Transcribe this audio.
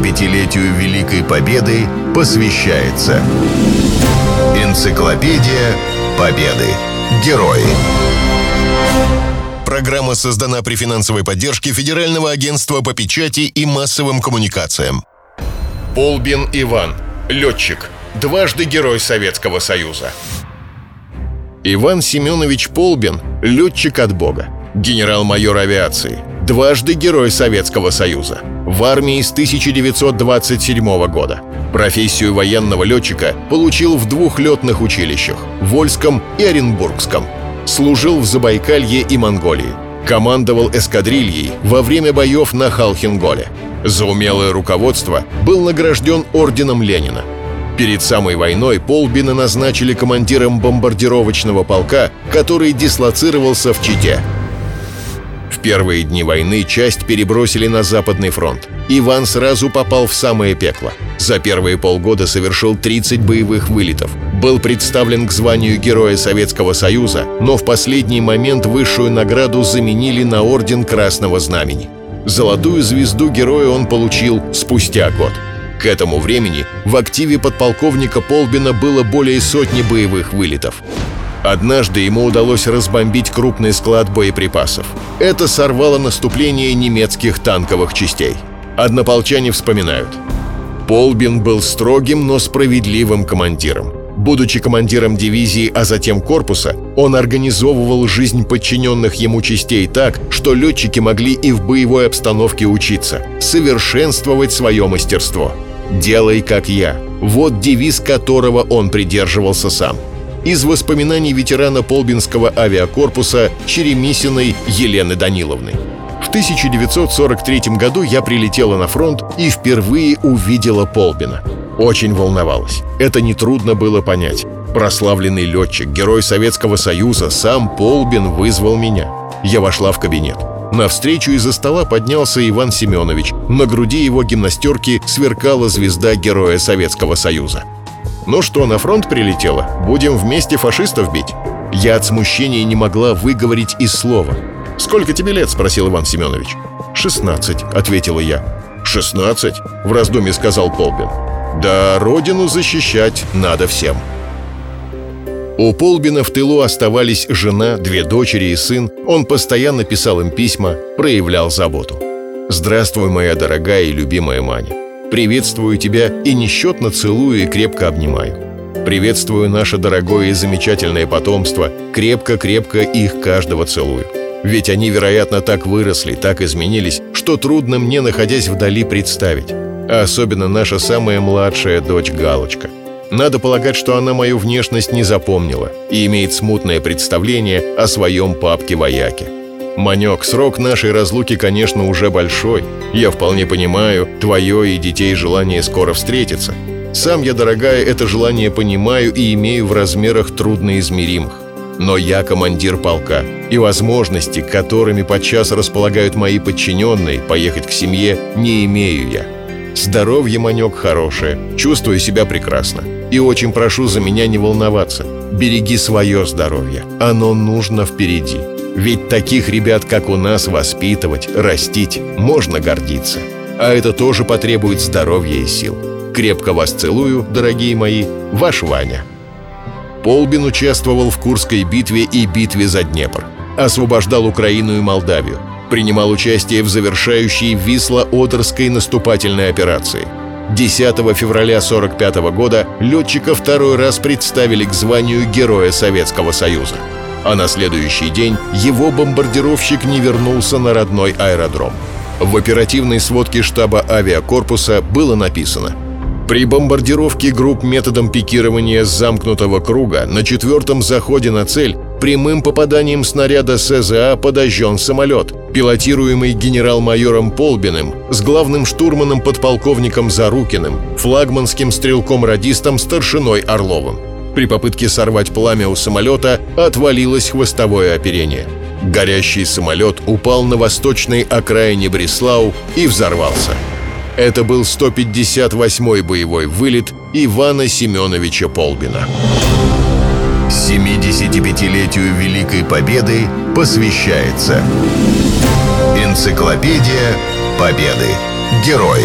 75-летию Великой Победы посвящается Энциклопедия Победы. Герои. Программа создана при финансовой поддержке Федерального агентства по печати и массовым коммуникациям. Полбин Иван. Летчик. Дважды Герой Советского Союза. Иван Семенович Полбин – летчик от Бога, генерал-майор авиации, дважды Герой Советского Союза, в армии с 1927 года. Профессию военного летчика получил в двух летных училищах – Вольском и Оренбургском. Служил в Забайкалье и Монголии. Командовал эскадрильей во время боев на Халхинголе. За умелое руководство был награжден орденом Ленина – Перед самой войной Полбина назначили командиром бомбардировочного полка, который дислоцировался в Чите. Первые дни войны часть перебросили на Западный фронт. Иван сразу попал в самое пекло. За первые полгода совершил 30 боевых вылетов. Был представлен к званию Героя Советского Союза, но в последний момент высшую награду заменили на Орден Красного Знамени. Золотую звезду героя он получил спустя год – к этому времени в активе подполковника Полбина было более сотни боевых вылетов. Однажды ему удалось разбомбить крупный склад боеприпасов. Это сорвало наступление немецких танковых частей. Однополчане вспоминают. Полбин был строгим, но справедливым командиром. Будучи командиром дивизии, а затем корпуса, он организовывал жизнь подчиненных ему частей так, что летчики могли и в боевой обстановке учиться, совершенствовать свое мастерство – «Делай, как я». Вот девиз которого он придерживался сам. Из воспоминаний ветерана Полбинского авиакорпуса Черемисиной Елены Даниловны. В 1943 году я прилетела на фронт и впервые увидела Полбина. Очень волновалась. Это нетрудно было понять. Прославленный летчик, герой Советского Союза, сам Полбин вызвал меня. Я вошла в кабинет. Навстречу из-за стола поднялся Иван Семенович. На груди его гимнастерки сверкала звезда Героя Советского Союза. «Ну что, на фронт прилетела? Будем вместе фашистов бить?» Я от смущения не могла выговорить и слова. «Сколько тебе лет?» — спросил Иван Семенович. «Шестнадцать», — ответила я. «Шестнадцать?» — в раздумье сказал Полбин. «Да родину защищать надо всем». У Полбина в тылу оставались жена, две дочери и сын. Он постоянно писал им письма, проявлял заботу. «Здравствуй, моя дорогая и любимая Маня. Приветствую тебя и несчетно целую и крепко обнимаю. Приветствую наше дорогое и замечательное потомство, крепко-крепко их каждого целую. Ведь они, вероятно, так выросли, так изменились, что трудно мне, находясь вдали, представить. А особенно наша самая младшая дочь Галочка – надо полагать, что она мою внешность не запомнила и имеет смутное представление о своем папке-вояке. Манек, срок нашей разлуки, конечно, уже большой. Я вполне понимаю твое и детей желание скоро встретиться. Сам я, дорогая, это желание понимаю и имею в размерах трудноизмеримых. Но я командир полка, и возможности, которыми подчас располагают мои подчиненные, поехать к семье, не имею я. Здоровье, Манек, хорошее, чувствую себя прекрасно. И очень прошу за меня не волноваться. Береги свое здоровье. Оно нужно впереди. Ведь таких ребят, как у нас, воспитывать, растить можно гордиться. А это тоже потребует здоровья и сил. Крепко вас целую, дорогие мои, ваш Ваня. Полбин участвовал в Курской битве и битве за Днепр. Освобождал Украину и Молдавию. Принимал участие в завершающей Висло-Одерской наступательной операции – 10 февраля 1945 года летчика второй раз представили к званию Героя Советского Союза. А на следующий день его бомбардировщик не вернулся на родной аэродром. В оперативной сводке штаба авиакорпуса было написано при бомбардировке групп методом пикирования замкнутого круга на четвертом заходе на цель прямым попаданием снаряда СЗА подожжен самолет, пилотируемый генерал-майором Полбиным с главным штурманом подполковником Зарукиным, флагманским стрелком-радистом старшиной Орловым. При попытке сорвать пламя у самолета отвалилось хвостовое оперение. Горящий самолет упал на восточной окраине Бреслау и взорвался. Это был 158-й боевой вылет Ивана Семеновича Полбина. 75-летию Великой Победы посвящается Энциклопедия Победы. Герои.